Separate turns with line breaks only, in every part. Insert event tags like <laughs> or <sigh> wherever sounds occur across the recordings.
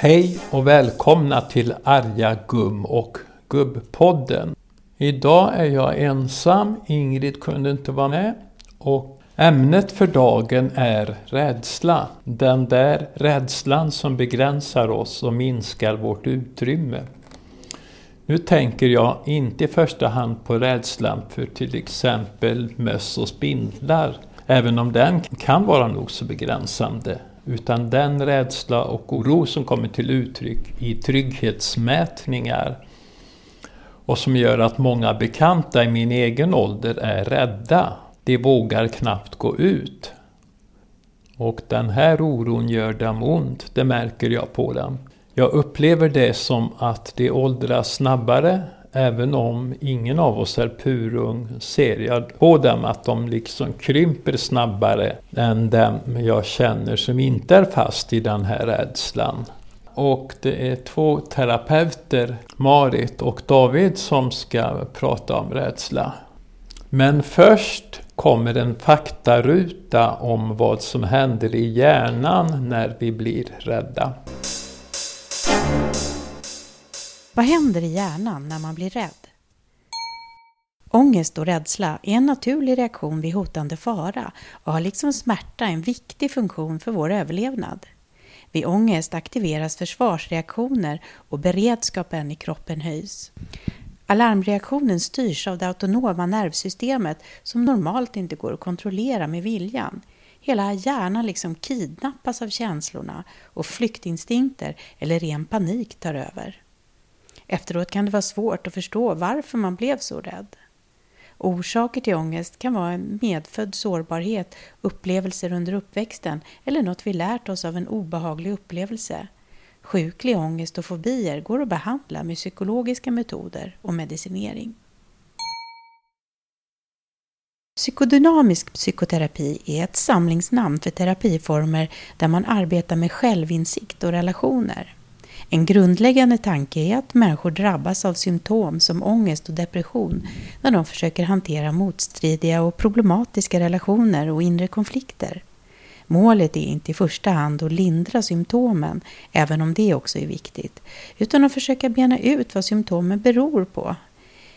Hej och välkomna till arga Gum och Gubbpodden. Idag är jag ensam, Ingrid kunde inte vara med. Och ämnet för dagen är rädsla. Den där rädslan som begränsar oss och minskar vårt utrymme. Nu tänker jag inte i första hand på rädslan för till exempel möss och spindlar, även om den kan vara nog så begränsande utan den rädsla och oro som kommer till uttryck i trygghetsmätningar och som gör att många bekanta i min egen ålder är rädda. De vågar knappt gå ut. Och den här oron gör dem ont, det märker jag på dem. Jag upplever det som att de åldras snabbare, Även om ingen av oss är purung ser jag på dem att de liksom krymper snabbare än dem jag känner som inte är fast i den här rädslan. Och det är två terapeuter, Marit och David, som ska prata om rädsla. Men först kommer en faktaruta om vad som händer i hjärnan när vi blir rädda.
Vad händer i hjärnan när man blir rädd? Ångest och rädsla är en naturlig reaktion vid hotande fara och har liksom smärta en viktig funktion för vår överlevnad. Vid ångest aktiveras försvarsreaktioner och beredskapen i kroppen höjs. Alarmreaktionen styrs av det autonoma nervsystemet som normalt inte går att kontrollera med viljan. Hela hjärnan liksom kidnappas av känslorna och flyktinstinkter eller ren panik tar över. Efteråt kan det vara svårt att förstå varför man blev så rädd. Orsaker till ångest kan vara en medfödd sårbarhet, upplevelser under uppväxten eller något vi lärt oss av en obehaglig upplevelse. Sjuklig ångest och fobier går att behandla med psykologiska metoder och medicinering. Psykodynamisk psykoterapi är ett samlingsnamn för terapiformer där man arbetar med självinsikt och relationer. En grundläggande tanke är att människor drabbas av symptom som ångest och depression när de försöker hantera motstridiga och problematiska relationer och inre konflikter. Målet är inte i första hand att lindra symptomen, även om det också är viktigt, utan att försöka bena ut vad symptomen beror på.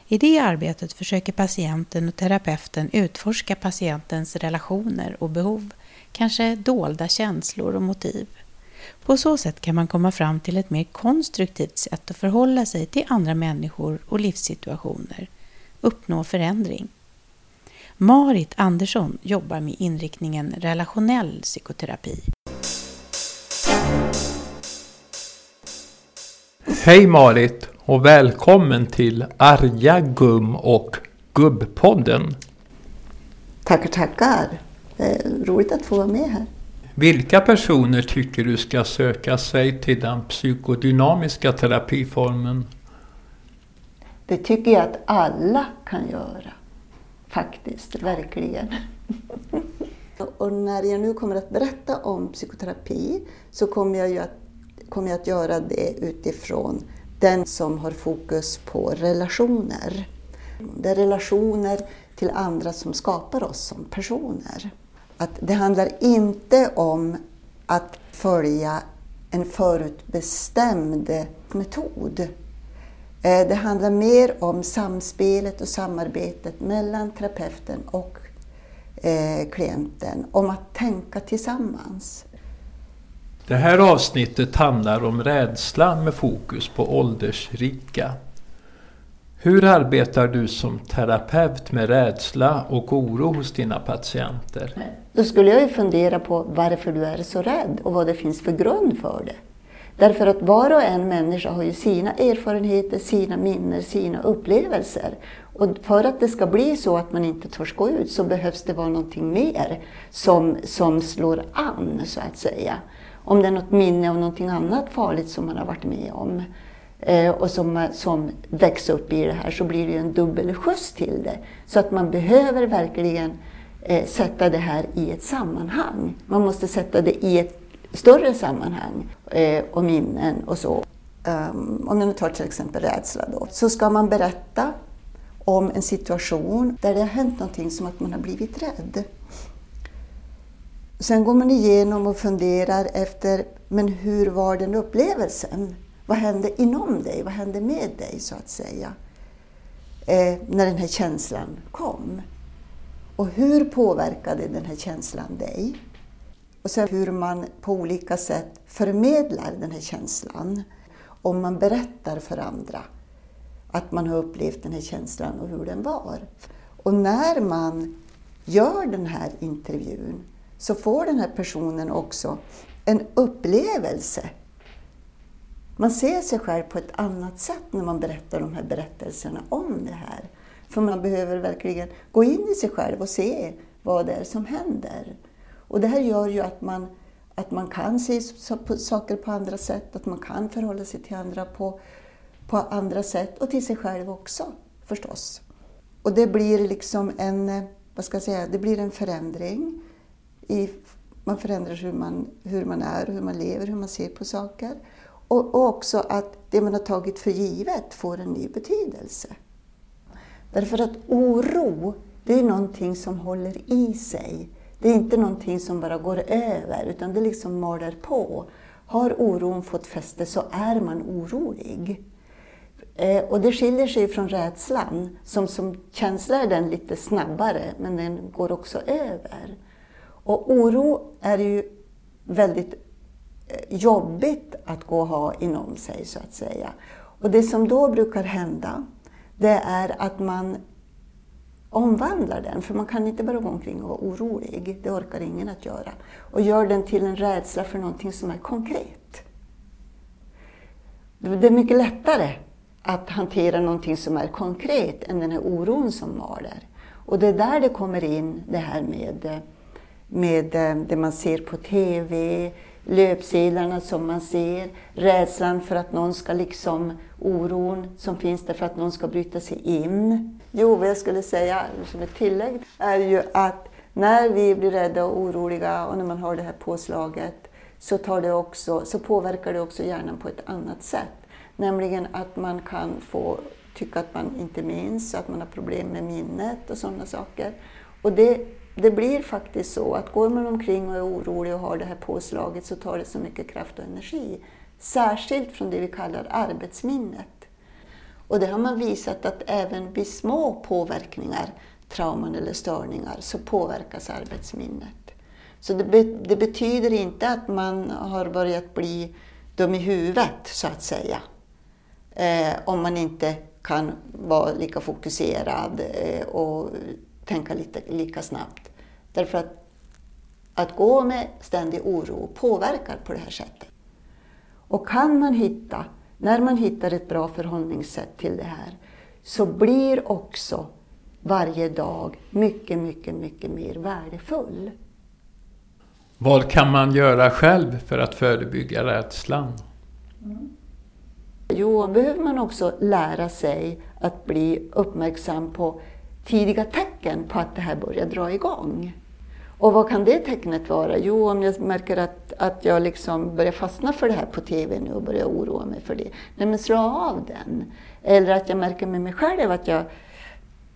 I det arbetet försöker patienten och terapeuten utforska patientens relationer och behov, kanske dolda känslor och motiv. På så sätt kan man komma fram till ett mer konstruktivt sätt att förhålla sig till andra människor och livssituationer, uppnå förändring. Marit Andersson jobbar med inriktningen relationell psykoterapi.
Hej Marit och välkommen till Arja Gum och Gubbpodden.
Tackar, tackar. Det är roligt att få vara med här.
Vilka personer tycker du ska söka sig till den psykodynamiska terapiformen?
Det tycker jag att alla kan göra. Faktiskt, verkligen. <laughs> Och när jag nu kommer att berätta om psykoterapi så kommer jag, ju att, kommer jag att göra det utifrån den som har fokus på relationer. Det är relationer till andra som skapar oss som personer. Att det handlar inte om att följa en förutbestämd metod. Eh, det handlar mer om samspelet och samarbetet mellan terapeuten och eh, klienten, om att tänka tillsammans.
Det här avsnittet handlar om rädsla med fokus på åldersrika. Hur arbetar du som terapeut med rädsla och oro hos dina patienter?
Då skulle jag ju fundera på varför du är så rädd och vad det finns för grund för det. Därför att var och en människa har ju sina erfarenheter, sina minnen, sina upplevelser. Och för att det ska bli så att man inte törs gå ut så behövs det vara någonting mer som, som slår an, så att säga. Om det är något minne av någonting annat farligt som man har varit med om Eh, och som, som växer upp i det här så blir det ju en dubbel skjuts till det. Så att man behöver verkligen eh, sätta det här i ett sammanhang. Man måste sätta det i ett större sammanhang eh, och minnen och så. Um, om jag nu tar till exempel rädsla då, så ska man berätta om en situation där det har hänt någonting som att man har blivit rädd. sen går man igenom och funderar efter, men hur var den upplevelsen? Vad hände inom dig? Vad hände med dig, så att säga? Eh, när den här känslan kom. Och hur påverkade den här känslan dig? Och sen hur man på olika sätt förmedlar den här känslan. Om man berättar för andra att man har upplevt den här känslan och hur den var. Och när man gör den här intervjun så får den här personen också en upplevelse. Man ser sig själv på ett annat sätt när man berättar de här berättelserna om det här. För man behöver verkligen gå in i sig själv och se vad det är som händer. Och det här gör ju att man, att man kan se saker på andra sätt, att man kan förhålla sig till andra på, på andra sätt och till sig själv också förstås. Och det blir liksom en, vad ska jag säga, det blir en förändring. I, man förändrar hur man, hur man är, hur man lever, hur man ser på saker. Och, och också att det man har tagit för givet får en ny betydelse. Därför att oro, det är någonting som håller i sig. Det är inte någonting som bara går över, utan det liksom maler på. Har oron fått fäste så är man orolig. Eh, och det skiljer sig från rädslan. Som, som känsla är den lite snabbare, men den går också över. Och oro är ju väldigt jobbigt att gå och ha inom sig, så att säga. Och det som då brukar hända, det är att man omvandlar den, för man kan inte bara gå omkring och vara orolig, det orkar ingen att göra, och gör den till en rädsla för någonting som är konkret. Det är mycket lättare att hantera någonting som är konkret än den här oron som maler. Och det är där det kommer in det här med, med det man ser på TV, löpsedlarna som man ser, rädslan för att någon ska liksom, oron som finns där för att någon ska bryta sig in. Jo, vad jag skulle säga som ett tillägg är ju att när vi blir rädda och oroliga och när man har det här påslaget så, tar det också, så påverkar det också hjärnan på ett annat sätt. Nämligen att man kan få tycka att man inte minns, att man har problem med minnet och sådana saker. Och det det blir faktiskt så att går man omkring och är orolig och har det här påslaget så tar det så mycket kraft och energi. Särskilt från det vi kallar arbetsminnet. Och det har man visat att även vid små påverkningar, trauman eller störningar, så påverkas arbetsminnet. Så det, be det betyder inte att man har börjat bli dum i huvudet, så att säga. Eh, om man inte kan vara lika fokuserad eh, och tänka lite, lika snabbt. Därför att att gå med ständig oro påverkar på det här sättet. Och kan man hitta, när man hittar ett bra förhållningssätt till det här, så blir också varje dag mycket, mycket, mycket mer värdefull.
Vad kan man göra själv för att förebygga rädslan? Mm.
Jo, behöver man också lära sig att bli uppmärksam på tidiga tecken på att det här börjar dra igång. Och vad kan det tecknet vara? Jo, om jag märker att, att jag liksom börjar fastna för det här på TV nu och börjar oroa mig för det. Nej, men slå av den. Eller att jag märker med mig själv att jag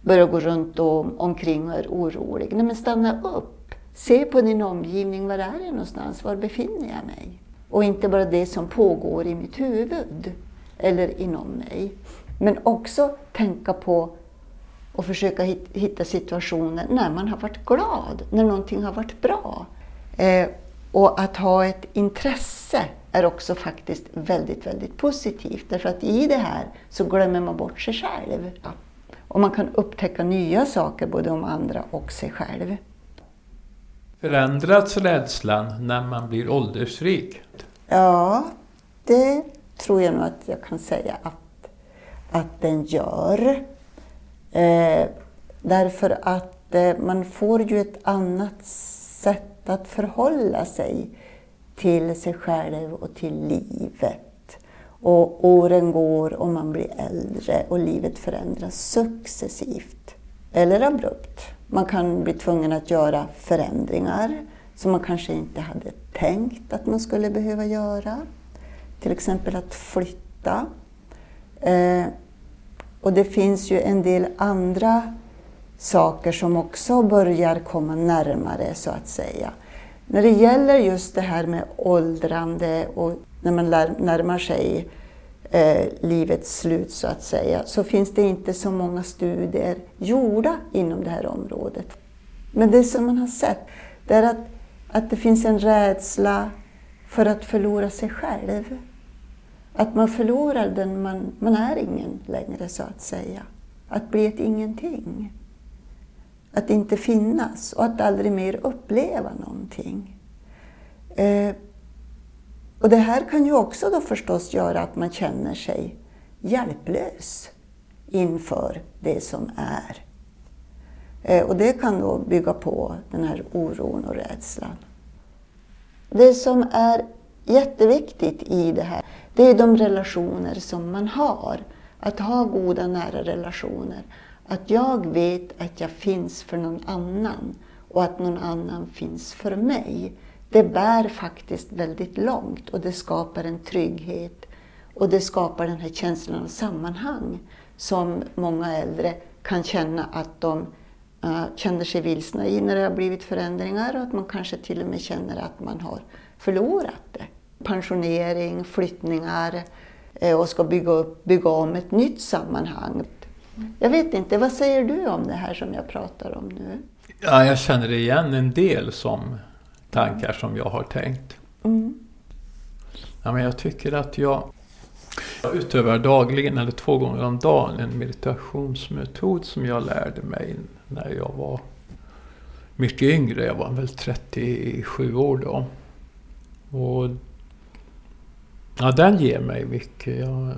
börjar gå runt och omkring och är orolig. Nej, men stanna upp. Se på din omgivning. Var är jag någonstans? Var befinner jag mig? Och inte bara det som pågår i mitt huvud eller inom mig. Men också tänka på och försöka hitta situationer när man har varit glad, när någonting har varit bra. Eh, och att ha ett intresse är också faktiskt väldigt, väldigt positivt. Därför att i det här så glömmer man bort sig själv. Ja. Och man kan upptäcka nya saker både om andra och sig själv.
Förändras rädslan när man blir åldersrik?
Ja, det tror jag nog att jag kan säga att, att den gör. Eh, därför att eh, man får ju ett annat sätt att förhålla sig till sig själv och till livet. Och åren går och man blir äldre och livet förändras successivt. Eller abrupt. Man kan bli tvungen att göra förändringar som man kanske inte hade tänkt att man skulle behöva göra. Till exempel att flytta. Eh, och det finns ju en del andra saker som också börjar komma närmare så att säga. När det gäller just det här med åldrande och när man närmar sig eh, livets slut så att säga, så finns det inte så många studier gjorda inom det här området. Men det som man har sett, det är att, att det finns en rädsla för att förlora sig själv. Att man förlorar den man, man är ingen längre så att säga. Att bli ett ingenting. Att inte finnas och att aldrig mer uppleva någonting. Eh, och det här kan ju också då förstås göra att man känner sig hjälplös inför det som är. Eh, och det kan då bygga på den här oron och rädslan. Det som är jätteviktigt i det här, det är de relationer som man har. Att ha goda nära relationer. Att jag vet att jag finns för någon annan och att någon annan finns för mig. Det bär faktiskt väldigt långt och det skapar en trygghet och det skapar den här känslan av sammanhang som många äldre kan känna att de uh, känner sig vilsna i när det har blivit förändringar och att man kanske till och med känner att man har förlorat det. Pensionering, flyttningar uh, och ska bygga, upp, bygga om ett nytt sammanhang. Jag vet inte, vad säger du om det här som jag pratar om nu?
Ja, jag känner igen en del som tankar som jag har tänkt. Mm. Ja, men jag tycker att jag, jag utövar dagligen eller två gånger om dagen en meditationsmetod som jag lärde mig när jag var mycket yngre. Jag var väl 37 år då. Och ja, den ger mig mycket. Jag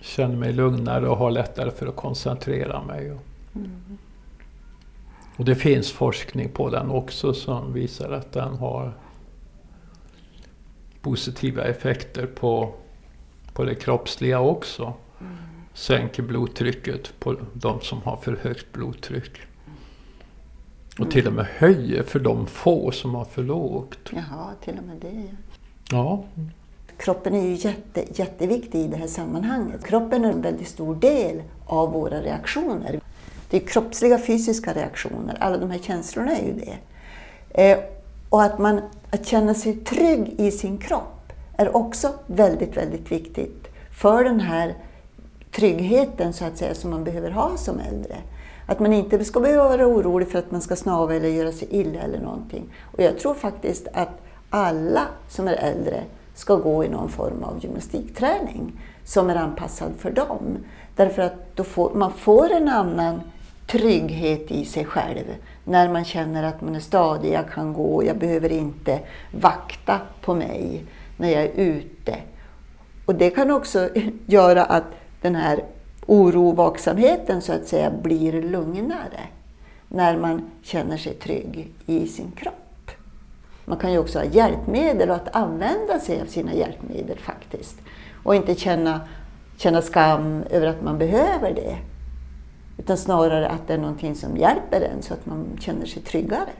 känner mig lugnare och har lättare för att koncentrera mig. Mm. Och det finns forskning på den också som visar att den har positiva effekter på, på det kroppsliga också. Mm. Sänker blodtrycket på de som har för högt blodtryck. Och mm. till och med höjer för de få som har för lågt.
Jaha, till och med det.
Ja.
Kroppen är ju jätte, jätteviktig i det här sammanhanget. Kroppen är en väldigt stor del av våra reaktioner. Det är kroppsliga fysiska reaktioner, alla de här känslorna är ju det. Eh, och att, man, att känna sig trygg i sin kropp är också väldigt, väldigt viktigt för den här tryggheten så att säga som man behöver ha som äldre. Att man inte ska behöva vara orolig för att man ska snava eller göra sig illa eller någonting. Och jag tror faktiskt att alla som är äldre ska gå i någon form av gymnastikträning som är anpassad för dem. Därför att då får, man får en annan trygghet i sig själv. När man känner att man är stadig, jag kan gå, jag behöver inte vakta på mig när jag är ute. Och det kan också <laughs> göra att den här orovaksamheten så att säga blir lugnare. När man känner sig trygg i sin kropp. Man kan ju också ha hjälpmedel och att använda sig av sina hjälpmedel faktiskt. Och inte känna, känna skam över att man behöver det. Utan snarare att det är någonting som hjälper en så att man känner sig tryggare.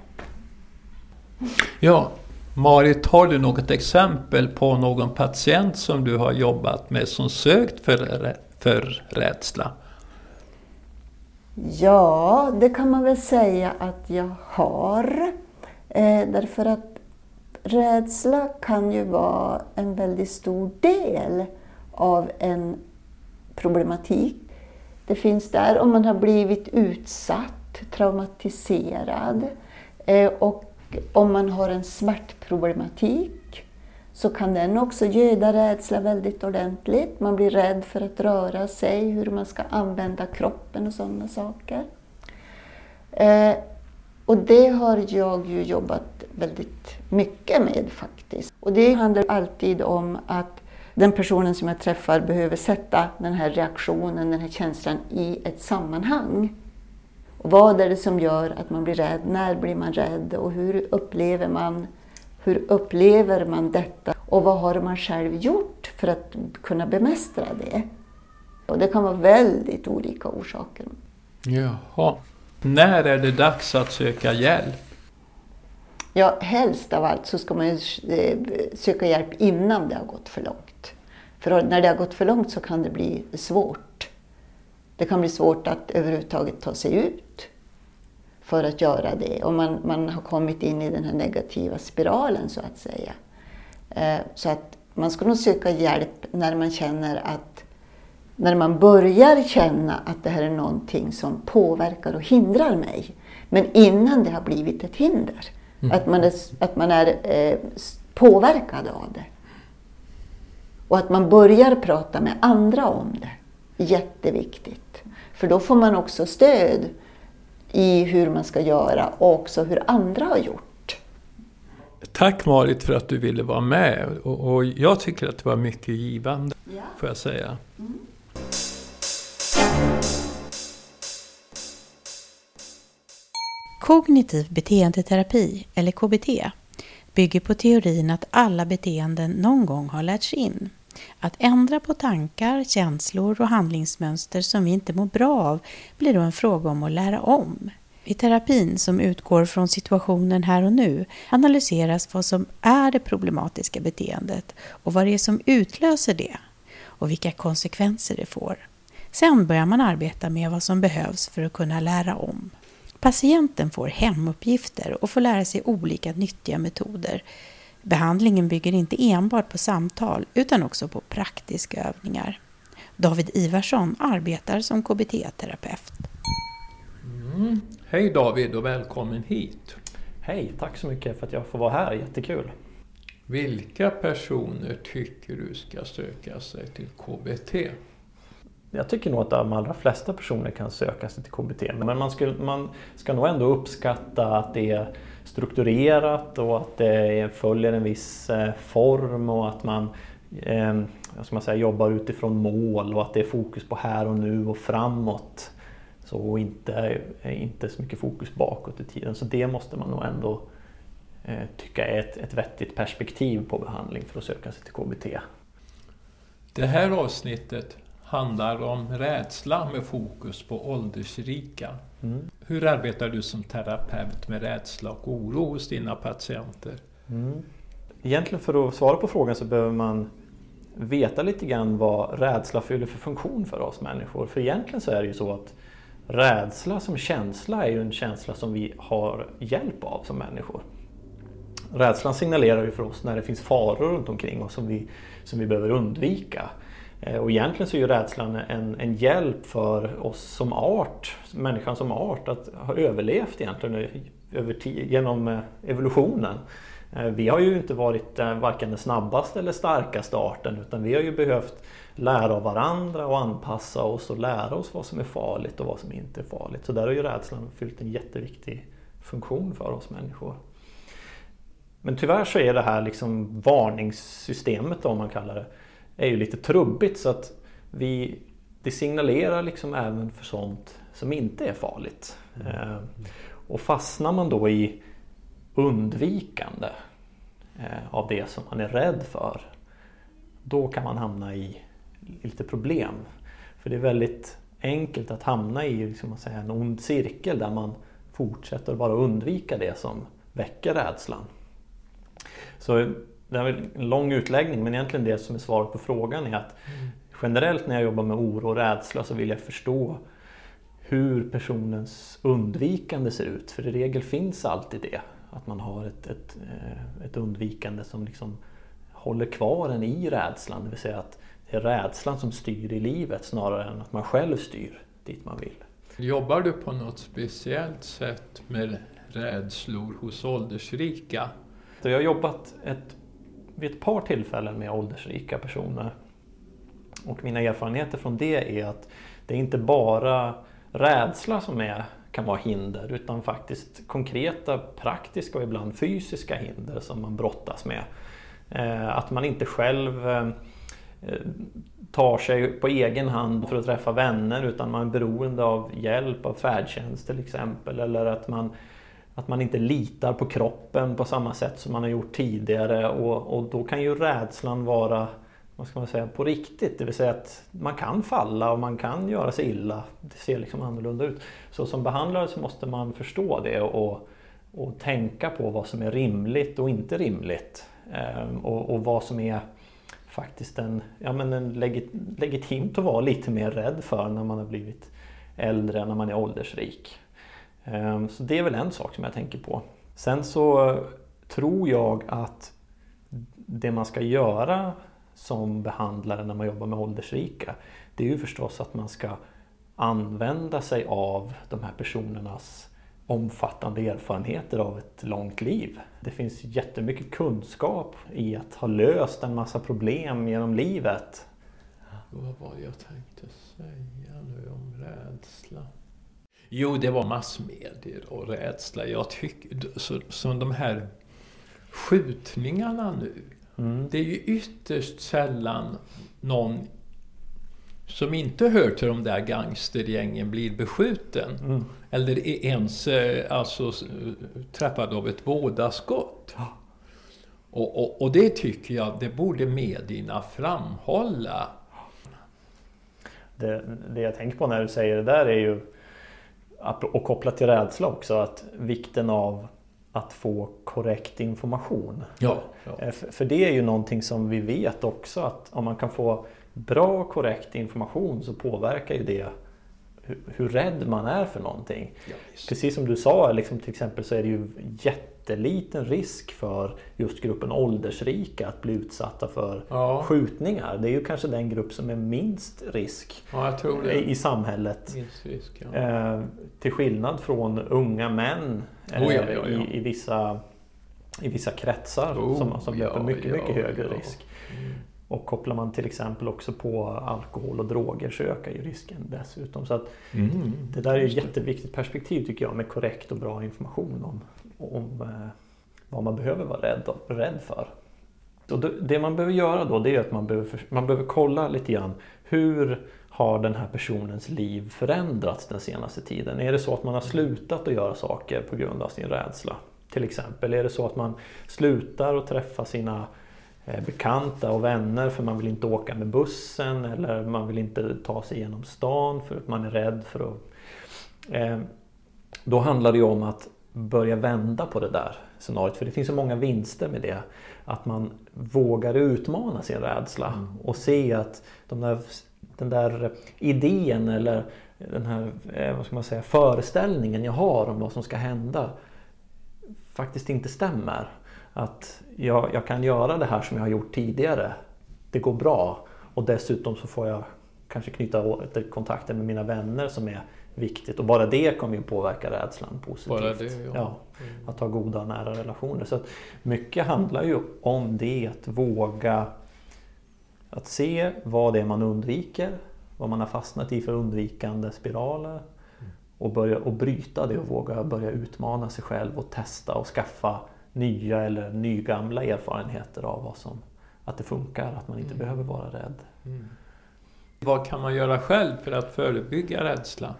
Ja, Marit, har du något exempel på någon patient som du har jobbat med som sökt för, för rädsla?
Ja, det kan man väl säga att jag har. Eh, därför att rädsla kan ju vara en väldigt stor del av en problematik det finns där om man har blivit utsatt, traumatiserad eh, och om man har en smärtproblematik så kan den också göda rädsla väldigt ordentligt. Man blir rädd för att röra sig, hur man ska använda kroppen och sådana saker. Eh, och det har jag ju jobbat väldigt mycket med faktiskt. Och det handlar alltid om att den personen som jag träffar behöver sätta den här reaktionen, den här känslan i ett sammanhang. Och vad är det som gör att man blir rädd? När blir man rädd? Och hur upplever man, hur upplever man detta? Och vad har man själv gjort för att kunna bemästra det? Och det kan vara väldigt olika orsaker.
Jaha. När är det dags att söka hjälp?
Ja, helst av allt så ska man ju eh, söka hjälp innan det har gått för långt. För när det har gått för långt så kan det bli svårt. Det kan bli svårt att överhuvudtaget ta sig ut. för att göra det. Och man, man har kommit in i den här negativa spiralen så att säga. Eh, så att man ska nog söka hjälp när man känner att när man börjar känna att det här är någonting som påverkar och hindrar mig. Men innan det har blivit ett hinder. Mm. Att man är, att man är eh, påverkad av det. Och att man börjar prata med andra om det. Jätteviktigt. För då får man också stöd i hur man ska göra och också hur andra har gjort.
Tack Marit för att du ville vara med och, och jag tycker att det var mycket givande, ja. får jag säga. Mm.
Kognitiv beteendeterapi, eller KBT, bygger på teorin att alla beteenden någon gång har lärts in. Att ändra på tankar, känslor och handlingsmönster som vi inte mår bra av blir då en fråga om att lära om. I terapin, som utgår från situationen här och nu, analyseras vad som är det problematiska beteendet och vad det är som utlöser det och vilka konsekvenser det får. Sen börjar man arbeta med vad som behövs för att kunna lära om. Patienten får hemuppgifter och får lära sig olika nyttiga metoder. Behandlingen bygger inte enbart på samtal utan också på praktiska övningar. David Ivarsson arbetar som KBT-terapeut.
Mm. Hej David och välkommen hit.
Hej, tack så mycket för att jag får vara här, jättekul.
Vilka personer tycker du ska söka sig till KBT?
Jag tycker nog att de allra flesta personer kan söka sig till KBT. Men man, skulle, man ska nog ändå uppskatta att det är strukturerat och att det följer en viss eh, form och att man eh, ska man säga, jobbar utifrån mål och att det är fokus på här och nu och framåt. Så inte, eh, inte så mycket fokus bakåt i tiden. Så det måste man nog ändå eh, tycka är ett, ett vettigt perspektiv på behandling för att söka sig till KBT.
Det här avsnittet handlar om rädsla med fokus på åldersrika. Mm. Hur arbetar du som terapeut med rädsla och oro hos dina patienter? Mm.
Egentligen för att svara på frågan så behöver man veta lite grann vad rädsla fyller för funktion för oss människor. För egentligen så är det ju så att rädsla som känsla är ju en känsla som vi har hjälp av som människor. Rädslan signalerar ju för oss när det finns faror runt omkring oss som vi, som vi behöver undvika. Eh, och egentligen så är ju rädslan en, en hjälp för oss som art, människan som art, att ha överlevt egentligen över genom eh, evolutionen. Eh, vi har ju inte varit varken den snabbaste eller starkaste arten utan vi har ju behövt lära av varandra och anpassa oss och lära oss vad som är farligt och vad som inte är farligt. Så där har ju rädslan fyllt en jätteviktig funktion för oss människor. Men tyvärr så är det här liksom varningssystemet om man kallar det är ju lite trubbigt så att vi, det signalerar liksom även för sånt som inte är farligt. Mm. och fastnar man då i undvikande eh, av det som man är rädd för då kan man hamna i lite problem. För det är väldigt enkelt att hamna i liksom, säga, en ond cirkel där man fortsätter bara undvika det som väcker rädslan. Så det är en lång utläggning men egentligen det som är svaret på frågan är att mm. generellt när jag jobbar med oro och rädsla så vill jag förstå hur personens undvikande ser ut. För i regel finns alltid det. Att man har ett, ett, eh, ett undvikande som liksom håller kvar en i rädslan. Det vill säga att det är rädslan som styr i livet snarare än att man själv styr dit man vill.
Jobbar du på något speciellt sätt med rädslor hos åldersrika?
Jag har jobbat ett vid ett par tillfällen med åldersrika personer. Och mina erfarenheter från det är att det är inte bara rädsla som är, kan vara hinder utan faktiskt konkreta praktiska och ibland fysiska hinder som man brottas med. Eh, att man inte själv eh, tar sig på egen hand för att träffa vänner utan man är beroende av hjälp av färdtjänst till exempel. Eller att man att man inte litar på kroppen på samma sätt som man har gjort tidigare och, och då kan ju rädslan vara vad ska man säga, på riktigt. Det vill säga att man kan falla och man kan göra sig illa. Det ser liksom annorlunda ut. Så som behandlare så måste man förstå det och, och tänka på vad som är rimligt och inte rimligt. Ehm, och, och, vad som är faktiskt en, ja, men en legit, legitimt att vara lite mer rädd för när man har blivit äldre, när man är åldersrik. Ehm, så det är väl en sak som jag tänker på. Sen så tror jag att det man ska göra som behandlare när man jobbar med åldersrika det är ju förstås att man ska använda sig av de här personernas omfattande erfarenheter av ett långt liv. Det finns jättemycket kunskap i att ha löst en massa problem genom livet.
Vad var det jag tänkte säga nu om rädsla? Jo, det var massmedier och rädsla. Jag tycker, så, som de här skjutningarna nu. Mm. Det är ju ytterst sällan någon som inte hör till de där gangstergängen blir beskjuten. Mm. Eller ens eh, alltså, träffad av ett vådaskott. Och, och, och, det tycker jag, det borde medierna framhålla.
Det, det jag tänker på när du säger det där är ju och kopplat till rädsla också att vikten av att få korrekt information.
Ja, ja.
Eh, för, det är ju någonting som vi vet också att om man kan få bra korrekt information så påverkar ju det hur, hur rädd man är för någonting. Ja, Precis som du sa, liksom, till exempel så är det ju jätteliten risk för just gruppen åldersrika att bli utsatta för ja. skjutningar. Det är ju kanske den grupp som är minst risk
ja,
i samhället.
Risk,
eh, till skillnad från unga män eh, oh, i, i, vissa, i vissa kretsar oh, som, som löper mycket, mycket högre risk. Och kopplar man till exempel också på alkohol och droger så ökar ju risken dessutom. Så att mm, det där är ett jätteviktigt perspektiv tycker jag med korrekt och bra information om, om eh, vad man behöver vara rädd, rädd för. Och det man behöver göra då det är att man behöver, man behöver kolla lite grann hur har den här personens liv förändrats den senaste tiden? Är det så att man har slutat att göra saker på grund av sin rädsla? Till exempel, är det så att man slutar att träffa sina bekanta och vänner för man vill inte åka med bussen eller man vill inte ta sig genom stan för att man är rädd för att... Eh, då handlar det ju om att börja vända på det där scenariot för det finns så många vinster med det. Att man vågar utmana sin rädsla mm. och se att de där, den där idén eller den här eh, vad ska man säga, föreställningen jag har om vad som ska hända faktiskt inte stämmer att jag, jag kan göra det här som jag har gjort tidigare. Det går bra och dessutom så får jag kanske knyta kontakter med mina vänner som är viktigt och bara det kommer ju påverka rädslan positivt.
Bara det, ja.
ja att ha goda nära relationer. Så mycket handlar ju om det, att våga att se vad det är man undviker, vad man har fastnat i för undvikande spiraler mm. och, börja, och bryta det och våga börja utmana sig själv och testa och skaffa nya eller nygamla erfarenheter av vad som, att det funkar, att man inte mm. behöver vara rädd. Mm.
Vad kan man göra själv för att förebygga rädsla?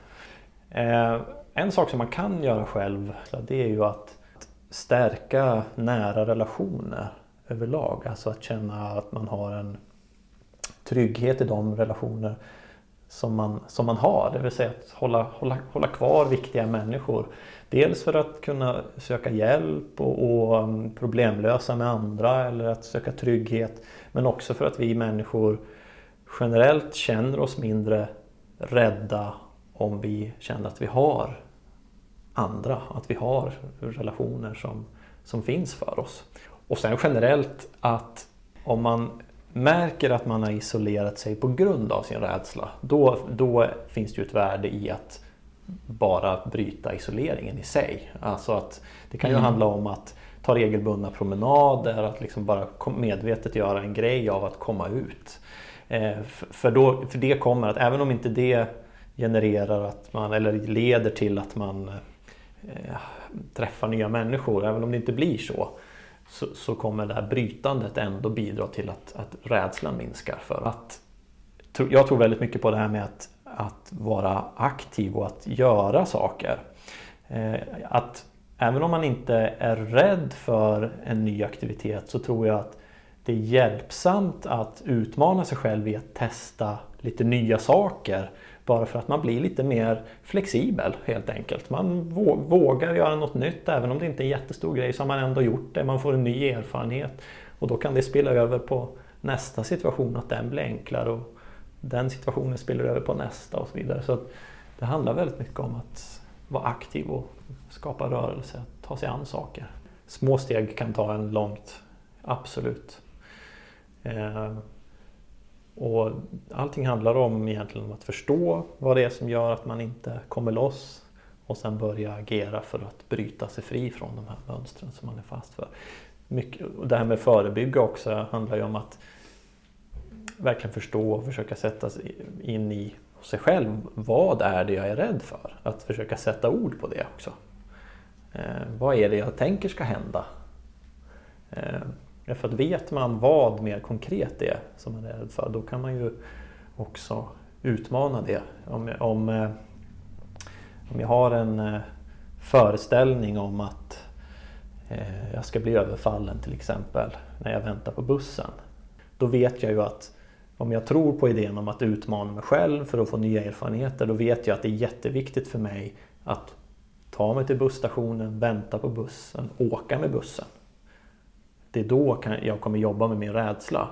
Eh, en sak som man kan göra själv det är ju att stärka nära relationer överlag. Alltså att känna att man har en trygghet i de relationer som man, som man har. Det vill säga att hålla, hålla, hålla kvar viktiga människor. Dels för att kunna söka hjälp och, och, mm, problemlösa med andra eller att söka trygghet. Men också för att vi människor generellt känner oss mindre rädda om vi känner att vi har andra, att vi har relationer som, som finns för oss. Och sen generellt att om man märker att man har isolerat sig på grund av sin rädsla, då, då finns det ju ett värde i att bara bryta isoleringen i sig. Alltså att det kan ju mm. handla om att ta regelbundna promenader, att liksom bara medvetet göra en grej av att komma ut. Eh, för, då, för det kommer att, även om inte det genererar att man, eller leder till att man eh, träffar nya människor, även om det inte blir så, så, så, kommer det här brytandet ändå bidra till att, att rädslan minskar. För att, jag tror väldigt mycket på det här med att att vara aktiv och att göra saker. Eh, att även om man inte är rädd för en ny aktivitet så tror jag att det är hjälpsamt att utmana sig själv i att testa lite nya saker. Bara för att man blir lite mer flexibel helt enkelt. Man vågar göra något nytt även om det inte är en jättestor grej så har man ändå gjort det. Man får en ny erfarenhet och då kan det spilla över på nästa situation att den blir enklare. Och den situationen spiller över på nästa och så vidare. Så det handlar väldigt mycket om att vara aktiv och skapa rörelse, ta sig an saker. Små steg kan ta en långt, absolut. Eh, och allting handlar om egentligen om att förstå vad det är som gör att man inte kommer loss och sen börja agera för att bryta sig fri från de här mönstren som man är fast för. Mycket, det här med förebygga också handlar ju om att verkligen förstå och försöka sätta sig in i sig själv. Vad är det jag är rädd för? Att försöka sätta ord på det också. Eh, vad är det jag tänker ska hända? Eh, för att vet man vad mer konkret det är som man är rädd för, då kan man ju också utmana det. Om, om, eh, om jag har en eh, föreställning om att eh, jag ska bli överfallen till exempel när jag väntar på bussen. Då vet jag ju att om jag tror på idén om att utmana mig själv för att få nya erfarenheter då vet jag att det är jätteviktigt för mig att ta mig till busstationen, vänta på bussen, åka med bussen. Det är då jag kommer jobba med min rädsla.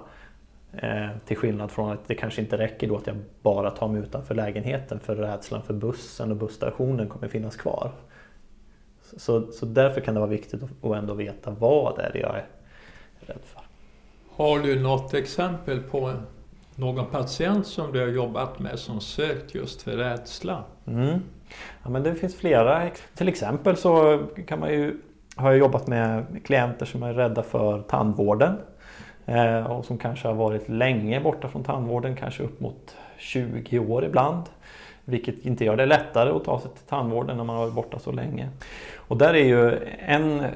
Eh, till skillnad från att det kanske inte räcker då att jag bara tar mig utanför lägenheten för rädslan för bussen och busstationen kommer finnas kvar. Så, så därför kan det vara viktigt att ändå veta vad det är jag är rädd för.
Har du något exempel på någon patient som du har jobbat med som sökt just för rädsla?
Mm. Ja, men det finns flera. Till exempel så kan man ju, har jag jobbat med klienter som är rädda för tandvården. Eh, och som kanske har varit länge borta från tandvården, kanske upp mot 20 år ibland. Vilket inte gör det lättare att ta sig till tandvården när man har varit borta så länge. Och där är ju en,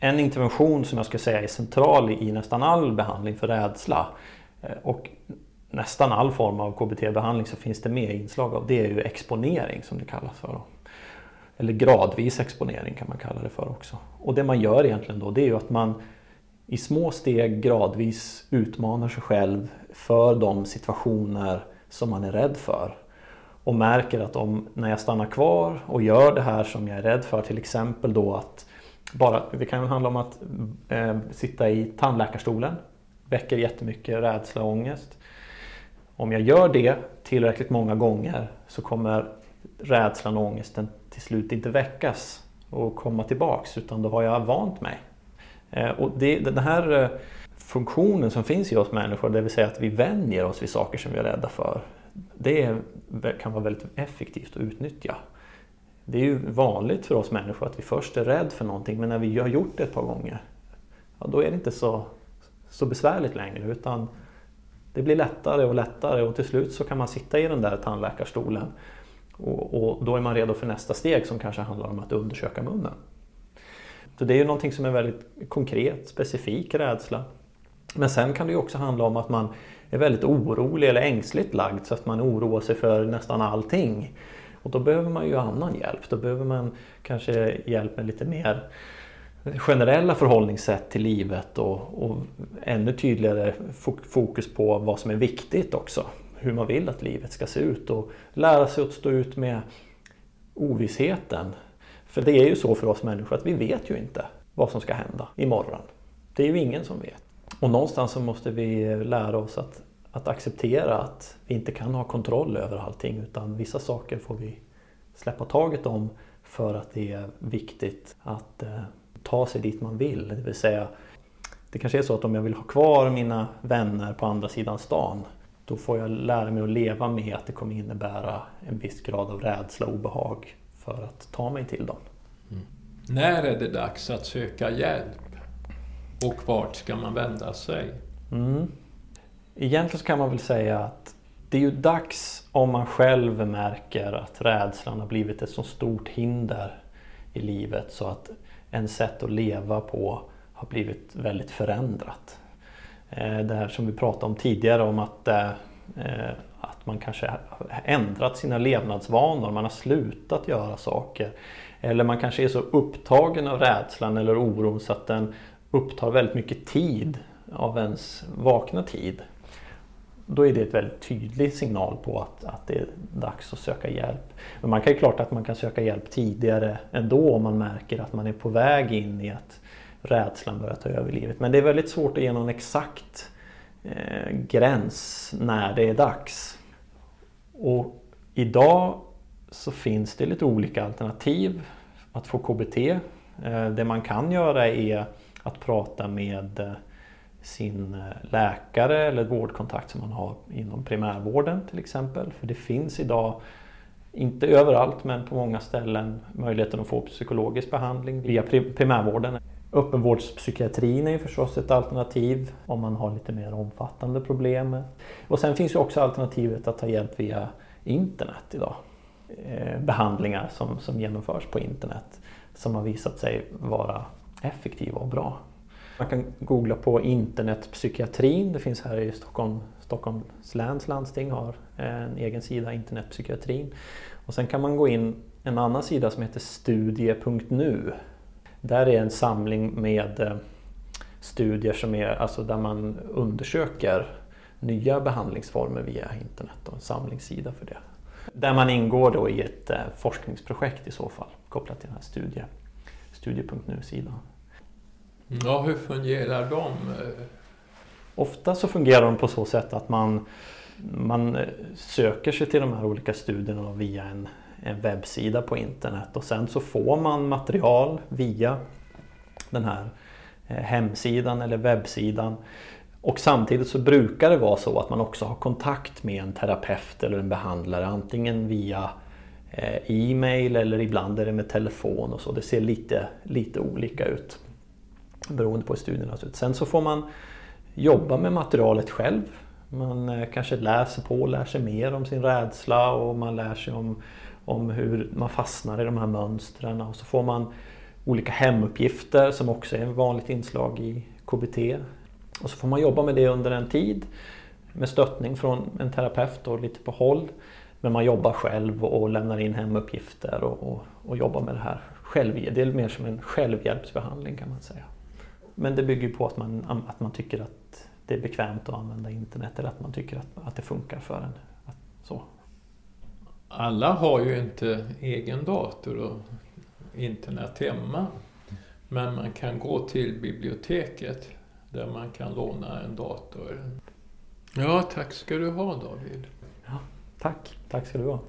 en intervention som jag skulle säga är central i nästan all behandling för rädsla. Eh, och nästan all form av KBT-behandling så finns det med inslag av det är ju exponering som det kallas för. Eller gradvis exponering kan man kalla det för också. Och det man gör egentligen då det är ju att man i små steg gradvis utmanar sig själv för de situationer som man är rädd för. Och märker att om, när jag stannar kvar och gör det här som jag är rädd för, till exempel då att bara, det kan handla om att eh, sitta i tandläkarstolen, väcker jättemycket rädsla och ångest. Om jag gör det tillräckligt många gånger så kommer rädslan och ångesten till slut inte väckas och komma tillbaks utan då har jag vant mig. Eh, och det, den här eh, funktionen som finns i oss människor, det vill säga att vi vänjer oss vid saker som vi är rädda för. Det kan vara väldigt effektivt att utnyttja. Det är ju vanligt för oss människor att vi först är rädda för någonting men när vi har gjort det ett par gånger ja, då är det inte så, så besvärligt längre utan det blir lättare och lättare och till slut så kan man sitta i den där tandläkarstolen och, och då är man redo för nästa steg som kanske handlar om att undersöka munnen. Så det är ju någonting som är väldigt konkret, specifik rädsla. Men sen kan det ju också handla om att man är väldigt orolig eller ängsligt lagd så att man oroar sig för nästan allting. Och då behöver man ju annan hjälp. Då behöver man kanske hjälp med lite mer generella förhållningssätt till livet och, och ännu tydligare fokus på vad som är viktigt också. Hur man vill att livet ska se ut och lära sig att stå ut med ovissheten. För det är ju så för oss människor att vi vet ju inte vad som ska hända imorgon. Det är ju ingen som vet. Och någonstans så måste vi lära oss att, att acceptera att vi inte kan ha kontroll över allting utan vissa saker får vi släppa taget om för att det är viktigt att eh, ta sig dit man vill. Det vill säga, det kanske är så att om jag vill ha kvar mina vänner på andra sidan stan då får jag lära mig att leva med att det kommer innebära en viss grad av rädsla och obehag för att ta mig till dem.
Mm. När är det dags att söka hjälp? Och vart ska man vända sig?
Mm. Egentligen kan man väl säga att det är ju dags om man själv märker att rädslan har blivit ett så stort hinder i livet så att ens sätt att leva på har blivit väldigt förändrat. Eh, det här som vi pratade om tidigare om att, eh, eh, att man kanske har ändrat sina levnadsvanor, man har slutat göra saker. Eller man kanske är så upptagen av rädslan eller oron så att den upptar väldigt mycket tid av ens vakna tid. Då är det ett väldigt tydlig signal på att, att det är dags att söka hjälp. Men man kan ju klart att man kan söka hjälp tidigare ändå om man märker att man är på väg in i att rädslan börjar ta över livet. Men det är väldigt svårt att ge någon exakt eh, gräns när det är dags. Och idag så finns det lite olika alternativ att få KBT. Eh, det man kan göra är att prata med eh, sin eh, läkare eller vårdkontakt som man har inom primärvården till exempel. För det finns idag, inte överallt men på många ställen, möjligheten att få psykologisk behandling via primärvården. Öppenvårdspsykiatrin är ju förstås ett alternativ om man har lite mer omfattande problem. Och sen finns ju också alternativet att ta hjälp via internet idag. Eh, behandlingar som, som genomförs på internet som har visat sig vara effektiva och bra. Man kan googla på internetpsykiatrin. Det finns här i Stockholm, Stockholms läns landsting har en egen sida, internetpsykiatrin. Och sen kan man gå in en annan sida som heter studie.nu. Där är en samling med eh, studier som är, alltså där man undersöker nya behandlingsformer via internet och en samlingssida för det. Där man ingår då i ett eh, forskningsprojekt i så fall kopplat till den här studie, studie.nu-sidan.
Ja, hur fungerar de?
Ofta så fungerar de på så sätt att man, man eh, söker sig till de här olika studierna via en, en webbsida på internet och sen så får man material via den här eh, hemsidan eller webbsidan. Och samtidigt så brukar det vara så att man också har kontakt med en terapeut eller en behandlare antingen via eh, e-mail eller ibland är det med telefon och så. Det ser lite, lite olika ut beroende på hur studierna ser ut. Sen så får man jobba med materialet själv. Man eh, kanske läser på, lär sig mer om sin rädsla och man lär sig om, om hur man fastnar i de här mönstren och så får man olika hemuppgifter som också är ett vanligt inslag i KBT. Och så får man jobba med det under en tid med stöttning från en terapeut och lite på håll. Men man jobbar själv och lämnar in hemuppgifter och, och, och jobbar med det här själv. Det är mer som en självhjälpsbehandling kan man säga. Men det bygger på att man, att man tycker att det är bekvämt att använda internet eller att man tycker att, att det funkar för en. Så.
Alla har ju inte egen dator och internet hemma. Men man kan gå till biblioteket där man kan låna en dator. Ja, tack ska du ha David.
Ja, tack. Tack ska du ha.